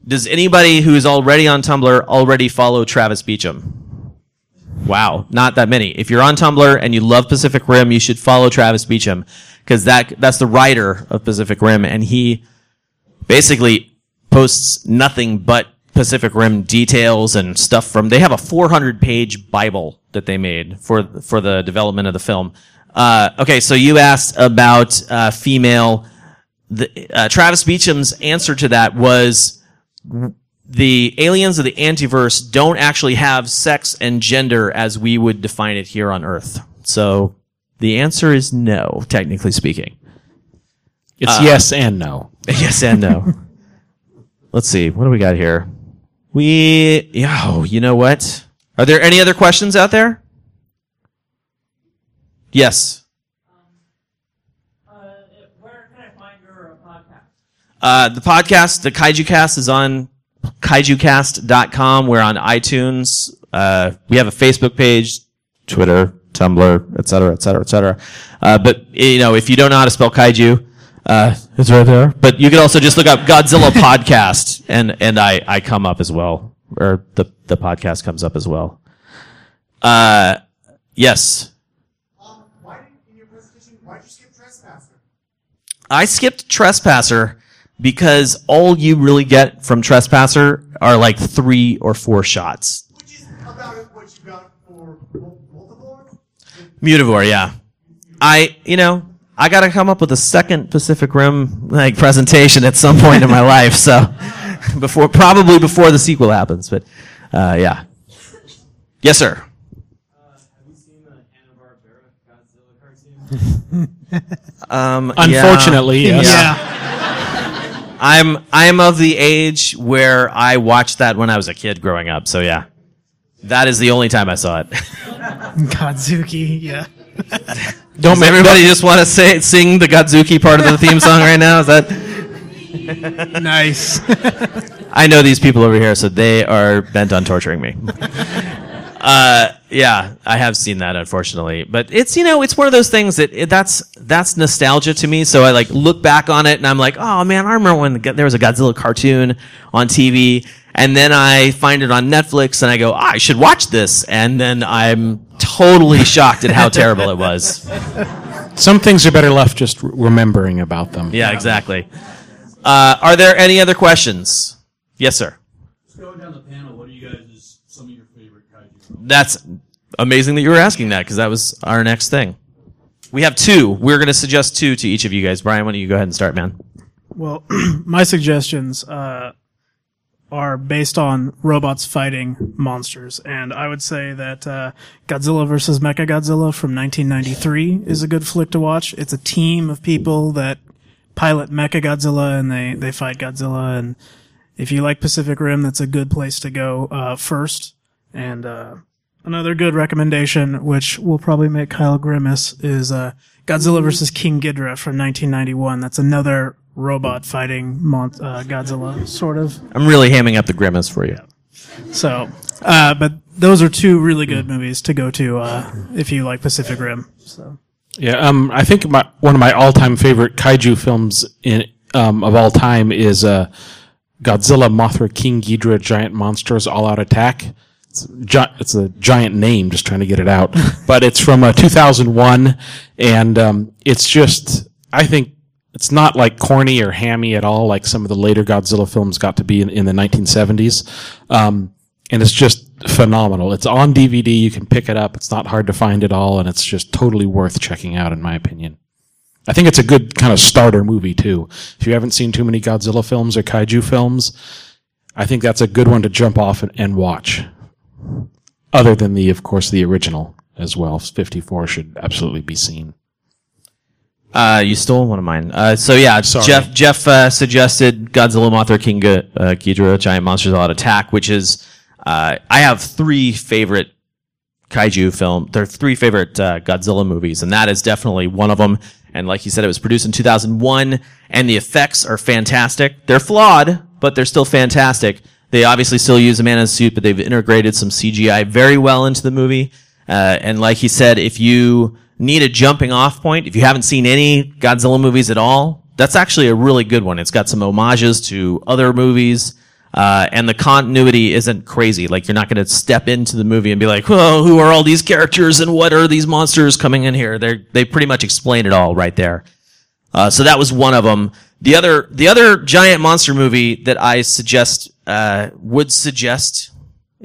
does anybody who is already on Tumblr already follow Travis Beacham? Wow, not that many. If you're on Tumblr and you love Pacific Rim, you should follow Travis Beacham because that that's the writer of Pacific Rim, and he basically posts nothing but Pacific Rim details and stuff from. They have a 400 page Bible that they made for for the development of the film. Uh, okay, so you asked about uh, female. The, uh, Travis Beacham's answer to that was the aliens of the Anteverse don't actually have sex and gender as we would define it here on Earth. So the answer is no, technically speaking. It's Uh, yes and no. Yes and no. Let's see. What do we got here? We, yeah, oh, you know what? Are there any other questions out there? Yes. Uh, the podcast, the Kaiju Cast is on kaijucast.com. We're on iTunes. Uh, we have a Facebook page, Twitter, Tumblr, et cetera, et cetera, et cetera. Uh, but, you know, if you don't know how to spell kaiju, Uh, it's right there. But you can also just look up Godzilla podcast, and and I I come up as well, or the the podcast comes up as well. Uh, yes. Why'd you skip trespasser? I skipped Trespasser because all you really get from Trespasser are like three or four shots. Mutavore, yeah. I, you know, I got to come up with a second Pacific Rim like presentation at some point in my life. So before, probably before the sequel happens. But uh, yeah. Yes, sir. Uh, have you seen the Hanna-Barbera Godzilla cartoon? um, yeah. Unfortunately, yes. Yeah. I'm I'm of the age where I watched that when I was a kid growing up. So yeah, that is the only time I saw it. Godzooky, yeah. Don't everybody just want to say sing the Godzooky part of the theme song right now? Is that nice? I know these people over here, so they are bent on torturing me. Uh, yeah, I have seen that unfortunately, but it's you know it's one of those things that it, that's that's nostalgia to me. So I like look back on it and I'm like, oh man, I remember when the, there was a Godzilla cartoon on TV, and then I find it on Netflix and I go, I should watch this, and then I'm totally shocked at how terrible it was. Some things are better left just remembering about them. Yeah, exactly. Uh, are there any other questions? Yes, sir. Let's go down the panel. What are you guys' some of your favorite kaiju? That's amazing that you were asking that because that was our next thing. We have two. We're going to suggest two to each of you guys. Brian, why don't you go ahead and start, man? Well, my suggestions uh, are based on robots fighting monsters, and I would say that uh, Godzilla vs. Mechagodzilla from 1993 is a good flick to watch. It's a team of people that pilot Mechagodzilla and they they fight Godzilla, and if you like Pacific Rim, that's a good place to go uh, first. And uh, another good recommendation, which will probably make Kyle grimace, is uh, Godzilla vs. King Ghidorah from 1991. That's another robot fighting mon- uh, Godzilla, sort of. I'm really hamming up the grimace for you. So, uh, but those are two really good movies to go to uh, if you like Pacific Rim. So. Yeah, um, I think my one of my all-time favorite kaiju films in um, of all time is uh, Godzilla, Mothra, King Ghidorah, Giant Monsters, All Out Attack. It's, gi- it's a giant name, just trying to get it out, but it's from uh, 2001, and um, it's just I think it's not like corny or hammy at all, like some of the later Godzilla films got to be in, in the 1970s. Um, and it's just phenomenal. It's on DVD. You can pick it up. It's not hard to find at all, and it's just totally worth checking out, in my opinion. I think it's a good kind of starter movie too. If you haven't seen too many Godzilla films or kaiju films, I think that's a good one to jump off and, and watch. Other than the, of course, the original as well. 54 should absolutely be seen. Uh, you stole one of mine. Uh, so yeah, Sorry. Jeff Jeff uh, suggested Godzilla, Mothra, King G- uh, Ghidorah, Giant Monsters All Out Attack, which is uh, I have three favorite kaiju film. There are three favorite uh, Godzilla movies, and that is definitely one of them. And like you said, it was produced in 2001, and the effects are fantastic. They're flawed, but they're still fantastic. They obviously still use a man in a suit, but they've integrated some CGI very well into the movie. Uh, and like he said, if you need a jumping off point, if you haven't seen any Godzilla movies at all, that's actually a really good one. It's got some homages to other movies. Uh, and the continuity isn't crazy. Like you're not going to step into the movie and be like, "Whoa, who are all these characters and what are these monsters coming in here?" They they pretty much explain it all right there. Uh, so that was one of them. The other the other giant monster movie that I suggest uh, would suggest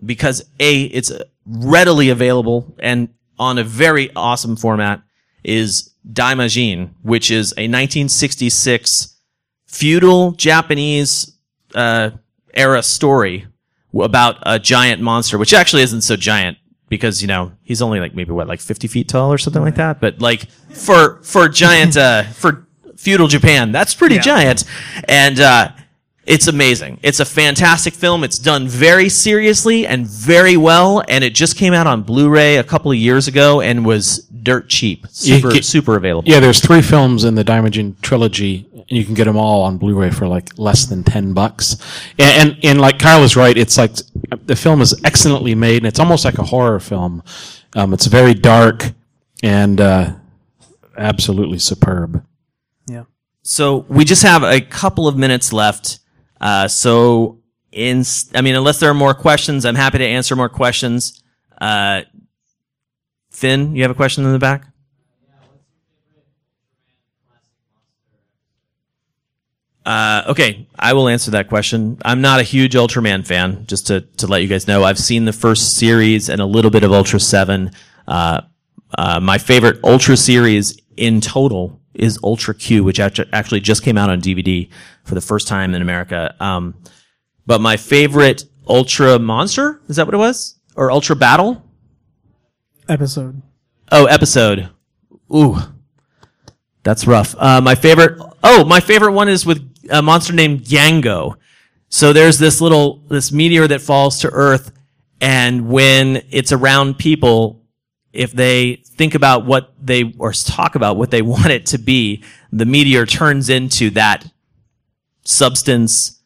because a it's readily available and on a very awesome format is Daimajin, which is a 1966 feudal Japanese uh, era story about a giant monster, which actually isn't so giant because you know he's only like maybe what like 50 feet tall or something like that. But like for for giant uh, for feudal Japan, that's pretty Yeah. giant, and uh, it's amazing. It's a fantastic film. It's done very seriously and very well, and it just came out on Blu-ray a couple of years ago and was dirt cheap, super get- super available. Yeah, there's three films in the Daimajin trilogy, and you can get them all on Blu-ray for like less than ten bucks. And and, and like Kyle is right, it's like the film is excellently made, and it's almost like a horror film. Um, it's very dark and uh, absolutely superb. So we just have a couple of minutes left. Uh, so in, I mean, unless there are more questions, I'm happy to answer more questions. Uh, Finn, you have a question in the back? Uh, okay, I will answer that question. I'm not a huge Ultraman fan, just to, to let you guys know. I've seen the first series and a little bit of Ultra 7. Uh, uh, my favorite Ultra series in total is Ultra Q, which actually just came out on DVD for the first time in America. Um, but my favorite Ultra Monster, is that what it was? Or Ultra Battle? Episode. Oh, episode. Ooh, that's rough. Uh, my favorite. Oh, my favorite one is with a monster named Yango. So there's this little this meteor that falls to Earth, and when it's around people, if they think about what they or talk about what they want it to be, the meteor turns into that substance,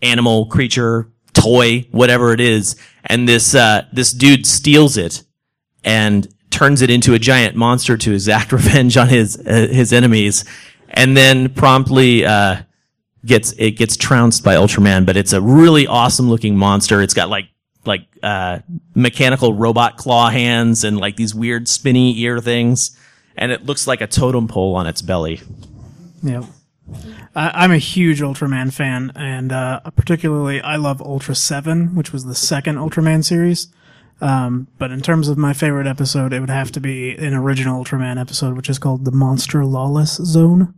animal, creature, toy, whatever it is, and this uh, this dude steals it and turns it into a giant monster to exact revenge on his uh, his enemies, and then promptly uh, gets it gets trounced by Ultraman. But it's a really awesome looking monster. It's got like like uh, mechanical robot claw hands and like these weird spinny ear things, and it looks like a totem pole on its belly. Yep. I, I'm a huge Ultraman fan, and uh, particularly I love Ultra Seven, which was the second Ultraman series. Um, but in terms of my favorite episode, it would have to be an original Ultraman episode, which is called the Monster Lawless Zone,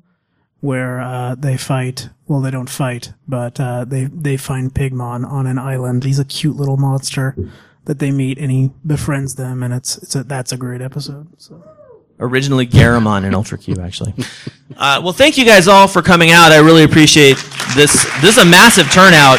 where uh, they fight. Well, they don't fight, but uh, they they find Pigmon on an island. He's a cute little monster that they meet, and he befriends them, and it's it's a, that's a great episode. So. Originally Garamon in Ultra Q, actually. Uh, well, thank you guys all for coming out. I really appreciate this. This is a massive turnout.